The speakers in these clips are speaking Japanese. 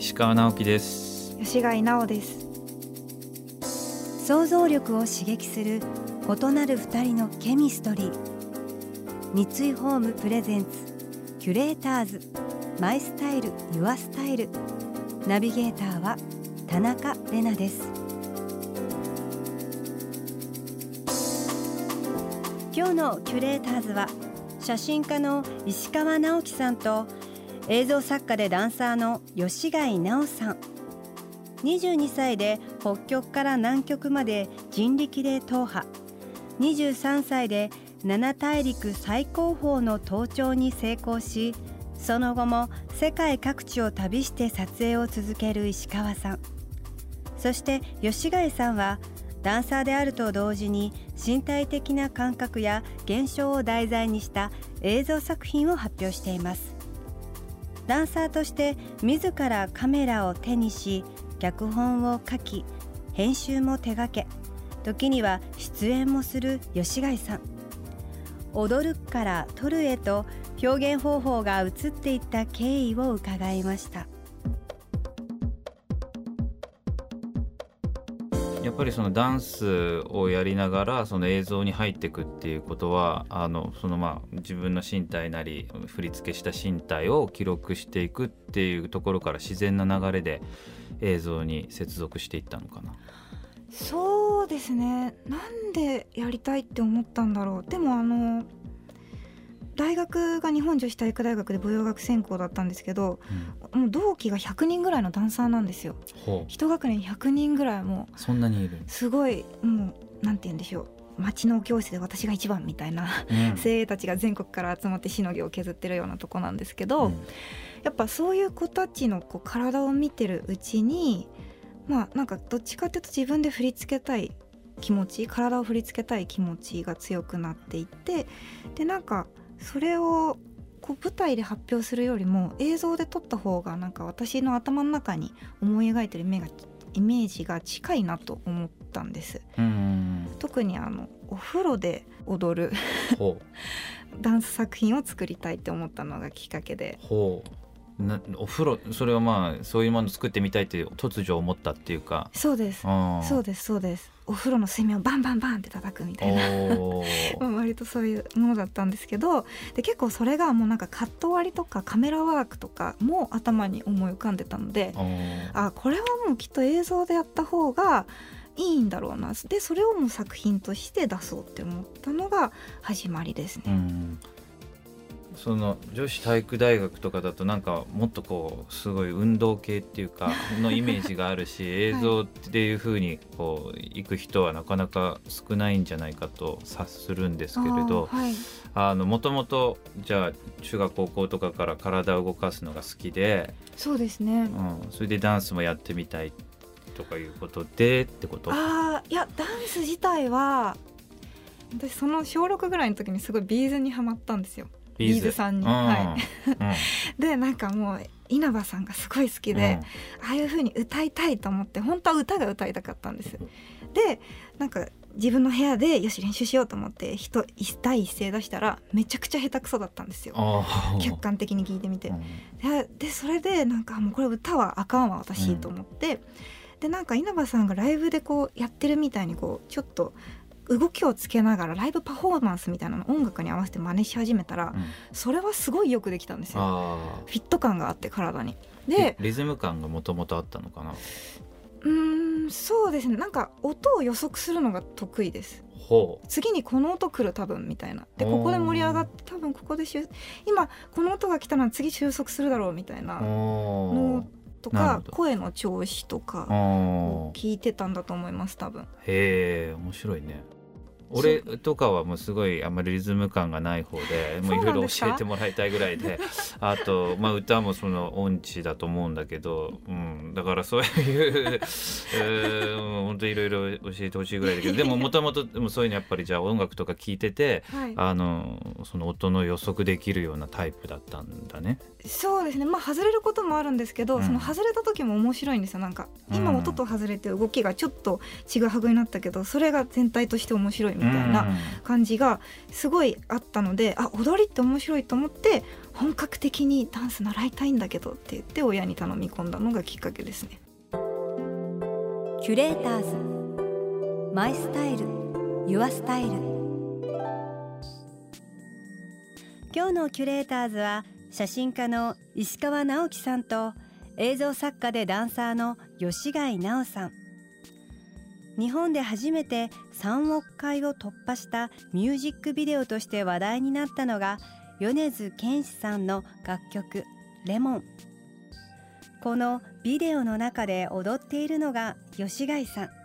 石川直樹です。吉貝直です。想像力を刺激する異なる二人のケミストリー。三井ホームプレゼンツキュレーターズ。マイスタイルユアスタイル。ナビゲーターは田中れなです。今日のキュレーターズは写真家の石川直樹さんと映像作家でダンサーの吉貝直さん。22歳で北極から南極まで人力で踏破。23歳で7大陸最高峰の登頂に成功しその後も世界各地を旅して撮影を続ける石川さん。そして吉貝さんはダンサーであると同時に身体的な感覚や現象を題材にした映像作品を発表しています。ダンサーとして自らカメラを手にし脚本を書き編集も手掛け。時には出演もする吉貝さん。踊るから撮るへと表現方法が移っていった経緯を伺いました。やっぱりそのダンスをやりながらその映像に入っていくっていうことはあのそのまあ自分の身体なり振り付けした身体を記録していくっていうところから自然な流れで映像に接続していったのかな。そうですね。なんでやりたいって思ったんだろう。でもあの大学が日本女子体育大学で舞踊学専攻だったんですけど、うん、もう同期が100人ぐらいのダンサーなんですよ。一学年100人ぐらいもそんなにいる。すごいもうなんて言うんでしょう。町の教室で私が一番みたいな、うん、精鋭たちが全国から集まってしのぎを削ってるようなとこなんですけど、うん、やっぱそういう子たちのこう体を見てるうちにまあなんかどっちかっていうと自分で振り付けたい気持ち体を振り付けたい気持ちが強くなっていってでなんかそれをこう舞台で発表するよりも映像で撮った方がなんか私の頭の中に思い描いてる目がイメージが近いなと思ったんです。特にあのお風呂で踊る ダンス作品を作りたいって思ったのがきっかけでなお風呂それはまあそういうもの作ってみたいって突如思ったっていうか。そうです。そうですそうです。お風呂の水面をバンバンバンって叩くみたいな。割とそういうものだったんですけど。で結構それがもうなんかカット割りとかカメラワークとかも頭に思い浮かんでたのであこれはもうきっと映像でやった方がいいんだろうな。でそれをもう作品として出そうって思ったのが始まりですね。その女子体育大学とかだとなんかもっとこうすごい運動系っていうかのイメージがあるし 映像っていうふうにこう行く人はなかなか少ないんじゃないかと察するんですけれどもともとじゃあ中学高校とかから体を動かすのが好きでそうですね、うん、それでダンスもやってみたいとかいうことでってこと？あいやダンス自体は私その小6ぐらいの時にすごいビーズにはまったんですよ。ビーズ。さんに。はい、でなんかもう稲葉さんがすごい好きで、うん、ああいう風に歌いたいと思って本当は歌が歌いたかったんです。でなんか自分の部屋でよし練習しようと思って人第一声出したらめちゃくちゃ下手くそだったんですよ。客観的に聞いてみて。ででそれでなんかもうこれ歌はあかんわ私と思って、うん、でなんか稲葉さんがライブでこうやってるみたいにこうちょっと動きをつけながらライブパフォーマンスみたいなの音楽に合わせて真似し始めたら、うん、それはすごいよくできたんですよ。フィット感があって体に。でリズム感がもともとあったのかな？うんそうですね。なんか音を予測するのが得意です。次にこの音来る多分みたいな。でここで盛り上がって多分ここで今この音が来たら次収束するだろうみたいなのとか声の調子とか聞いてたんだと思います多分。へえ面白いね俺とかはもうすごいあんまりリズム感がない方で もういろいろ教えてもらいたいぐらいで。あと、まあ、歌もその音痴だと思うんだけど、うん、だからそういう、え ー、本当いろいろ教えてほしいぐらいだけどでももともとそういうのやっぱりじゃあ音楽とか聞いてて、はい、あのその音の予測できるようなタイプだったんだね。そうですね。まあ外れることもあるんですけど、うん、その外れた時も面白いんですよ。なんか今音と外れて動きがちょっとちぐはぐになったけどそれが全体として面白いみたいな感じがすごいあったので、うん、あ踊りって面白いと思って本格的にダンス習いたいんだけどって言って親に頼み込んだのがきっかけですね。キュレーターズ。マイスタイル。ユアスタイル。今日のキュレーターズは写真家の石川直樹さんと映像作家でダンサーの吉貝直さん日本で初めて3億回を突破したミュージックビデオとして話題になったのが米津玄師さんの楽曲「レモン」このビデオの中で踊っているのが吉貝さん。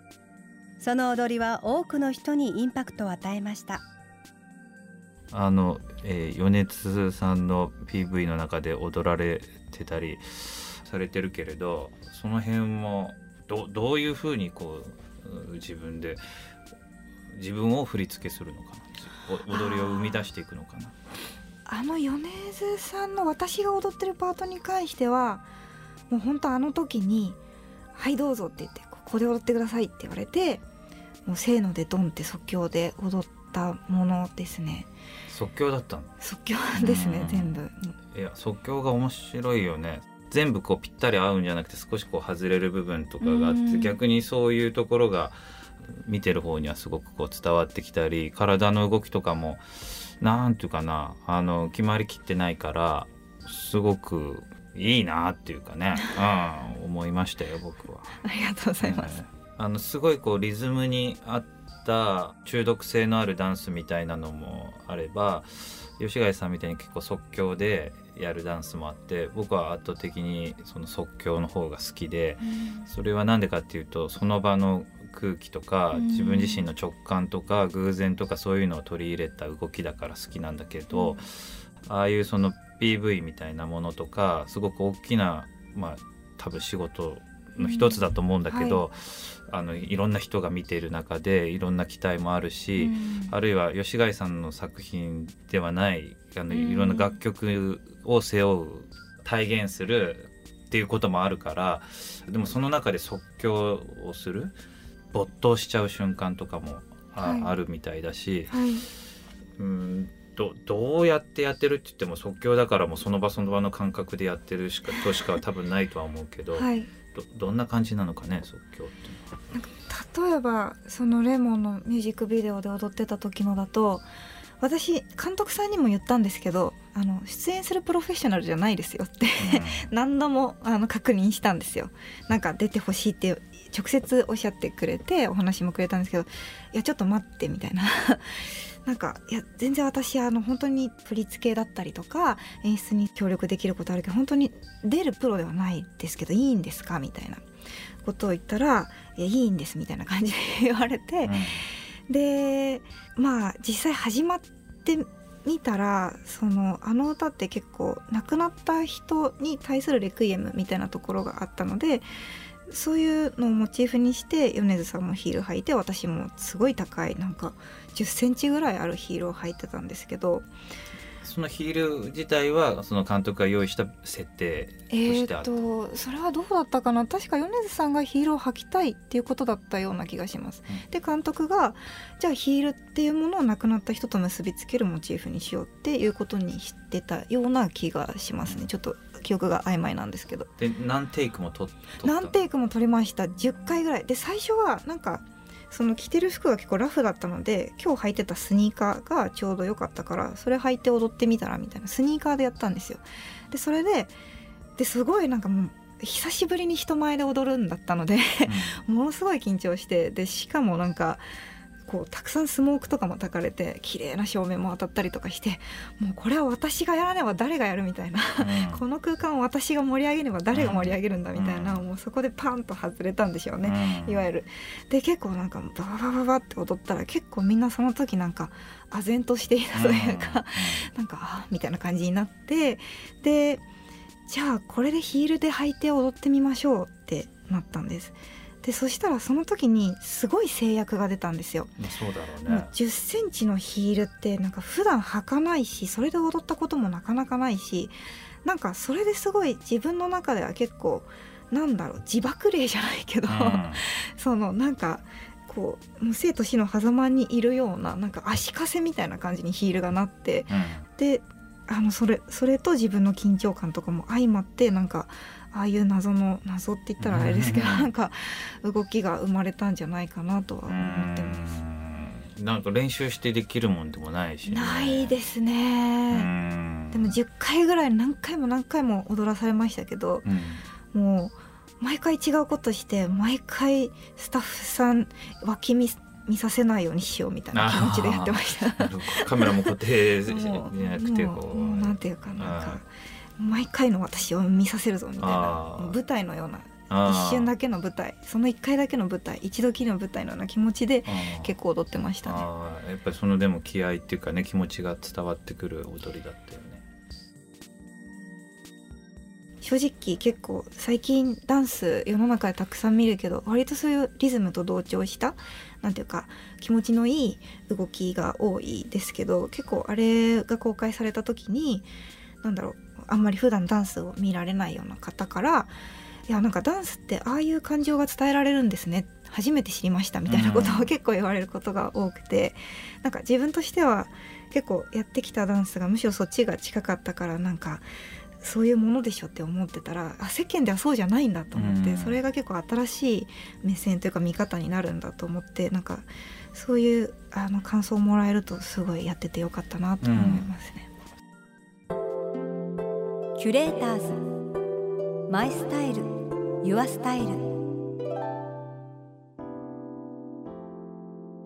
その踊りは多くの人にインパクトを与えました。あの、えー、米津さんの PV の中で踊られてたりされてるけれどその辺もどどういうふうにこう自分で自分を振り付けするのかな。踊りを生み出していくのかな。あの米津さんの私が踊ってるパートに関してはもう本当あの時に「はいどうぞ」って言って「ここで踊ってください」って言われてもうせーのでドンって即興で踊ったものですね。即興だった即興ですね全部。いや即興が面白いよね全部こうぴったり合うんじゃなくて少しこう外れる部分とかがあって逆にそういうところが見てる方にはすごくこう伝わってきたり体の動きとかもなんていうかなあの決まりきってないからすごくいいなっていうかね、うん、思いましたよ僕は。ありがとうございます。あのすごいこうリズムに合った中毒性のあるダンスみたいなのもあれば吉貝さんみたいに結構即興でやるダンスもあって僕は圧倒的にその即興の方が好きで、それは何でかっていうとその場の空気とか自分自身の直感とか偶然とかそういうのを取り入れた動きだから好きなんだけど、ああいうその PV みたいなものとかすごく大きなまあ多分仕事の一つだと思うんだけど、うん。はい、あのいろんな人が見ている中でいろんな期待もあるし、うん、あるいは吉貝さんの作品ではないあのいろんな楽曲を背負う体現するっていうこともあるからでもその中で即興をする没頭しちゃう瞬間とかもあはい、あるみたいだし、はい、うんどどうやってやってるって言っても即興だからもうその場その場の感覚でやってるしかとしか多分ないとは思うけど、はい、どどんな感じなのかね即興って例えばそのレモンのミュージックビデオで踊ってた時のだと私監督さんにも言ったんですけどあの出演するプロフェッショナルじゃないですよって 何度もあの確認したんですよ。なんか出てほしいって直接おっしゃってくれてお話もくれたんですけどいやちょっと待ってみたいな。なんかいや全然私あの本当に振り付けだったりとか演出に協力できることあるけど本当に出るプロではないですけどいいんですか？みたいなことを言ったら「いやいいんです」みたいな感じで言われて、うん、でまあ実際始まってみたらそのあの歌って結構亡くなった人に対するレクイエムみたいなところがあったのでそういうのをモチーフにして米津さんもヒール履いて私もすごい高いなんか1 0センチぐらいあるヒールを履いてたんですけどそのヒール自体はその監督が用意した設定としてあった。えー、とそれはどうだったかな？確か米津さんがヒールを履きたいっていうことだったような気がします、うん、で監督がじゃあヒールっていうものを亡くなった人と結びつけるモチーフにしようっていうことにしてたような気がしますね、うん、ちょっと記憶が曖昧なんですけど。で何テイクも撮何テイクも撮りました。10回ぐらい。で最初はなんかその着てる服が結構ラフだったので今日履いてたスニーカーがちょうど良かったからそれ履いて踊ってみたらみたいなスニーカーでやったんですよ。でそれでですごいなんかもう久しぶりに人前で踊るんだったので ものすごい緊張してでしかもなんかこうたくさんスモークとかも焚かれて綺麗な照明も当たったりとかしてもうこれは私がやらねば誰がやるみたいな、うん、この空間を私が盛り上げれば誰が盛り上げるんだみたいな、うん、もうそこでパンと外れたんでしょうね、うん、いわゆる。で結構なんかバババババって踊ったら結構みんなその時なんか唖然としていたというか、なんかあみたいな感じになってでじゃあこれでヒールで履いて踊ってみましょうってなったんです。でそしたらその時にすごい制約が出たんですよ。そうだろうね。もう10センチのヒールってなんか普段履かないしそれで踊ったこともなかなかないしなんかそれですごい自分の中では結構なんだろう自爆霊じゃないけど、うん、そのなんかこう生と死の狭間にいるようななんか足かせみたいな感じにヒールがなって、うん、であのそれそれと自分の緊張感とかも相まってなんかああいう謎の謎って言ったらあれですけど、なんか動きが生まれたんじゃないかなとは思ってます。なんか練習してできるもんでもないし、ね、ないですね。でも10回ぐらい何回も何回も踊らされましたけど、うん、もう毎回違うことして毎回スタッフさん脇見見させないようにしようみたいな気持ちでやってました。カメラも固定じゃなくて こう。なんていうかなんか毎回の私を見させるぞみたいな舞台のような一瞬だけの舞台その一回だけの舞台一度きりの舞台のような気持ちで結構踊ってましたね。やっぱりそのでも気合っていうかね気持ちが伝わってくる踊りだったよね。正直結構最近ダンス世の中でたくさん見るけど割とそういうリズムと同調したなんていうか気持ちのいい動きが多いですけど結構あれが公開された時になんだろうあんまり普段ダンスを見られないような方からいやなんかダンスってああいう感情が伝えられるんですね。初めて知りましたみたいなことを結構言われることが多くて、うん、なんか自分としては結構やってきたダンスがむしろそっちが近かったからなんかそういうものでしょって思ってたらあ世間ではそうじゃないんだと思って、うん、それが結構新しい目線というか見方になるんだと思ってなんかそういうあの感想をもらえるとすごいやっててよかったなと思いますね。キュレーターズ。マイスタイル。ユアスタイル。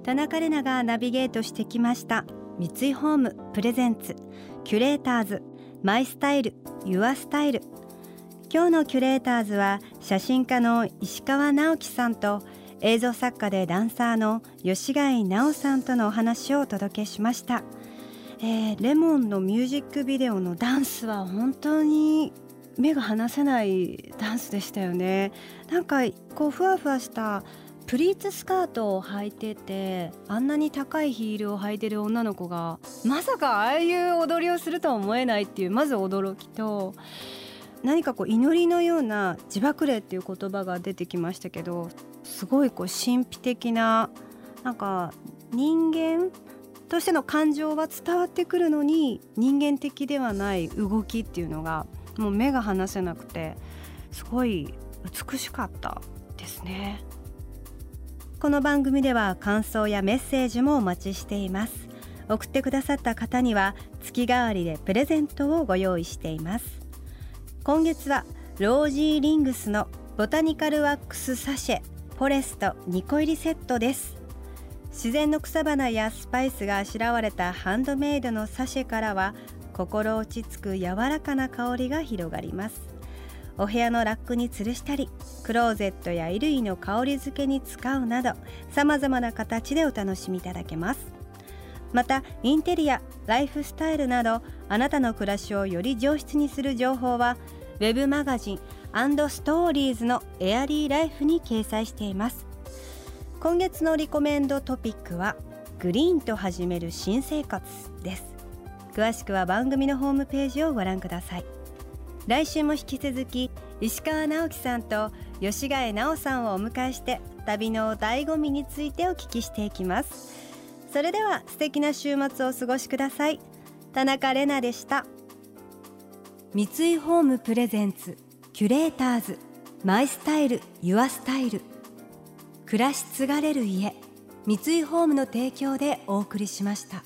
田中れながナビゲートしてきました。三井ホーム。プレゼンツ。キュレーターズ。マイスタイル。ユアスタイル。今日のキュレーターズは写真家の石川直樹さんと映像作家でダンサーの吉開菜央さんとのお話をお届けしました。えー、レモンのミュージックビデオのダンスは本当に目が離せないダンスでしたよね。なんかこうふわふわしたプリーツスカートを履いててあんなに高いヒールを履いてる女の子がまさかああいう踊りをするとは思えないっていうまず驚きと何かこう祈りのような自爆霊っていう言葉が出てきましたけどすごいこう神秘的ななんか人間としての感情は伝わってくるのに人間的ではない動きっていうのがもう目が離せなくてすごい美しかったですね。この番組では感想やメッセージもお待ちしています。送ってくださった方には月替わりでプレゼントをご用意しています。今月はロージーリングスのボタニカルワックスサシェフォレスト2個入りセットです。自然の草花やスパイスがあしらわれたハンドメイドのサシェからは心落ち着く柔らかな香りが広がります。お部屋のラックに吊るしたりクローゼットや衣類の香り付けに使うなどさまざまな形でお楽しみいただけます。またインテリアライフスタイルなどあなたの暮らしをより上質にする情報は web マガジンストーリーズのエアリーライフに掲載しています。今月のリコメンドトピックはグリーンと始める新生活です。詳しくは番組のホームページをご覧ください。来週も引き続き石川直樹さんと吉貝直さんをお迎えして旅の醍醐味についてお聞きしていきます。それでは素敵な週末をお過ごしください。田中れなでした。三井ホームプレゼンツキュレーターズマイスタイルユアスタイル。暮らし継がれる家三井ホームの提供でお送りしました。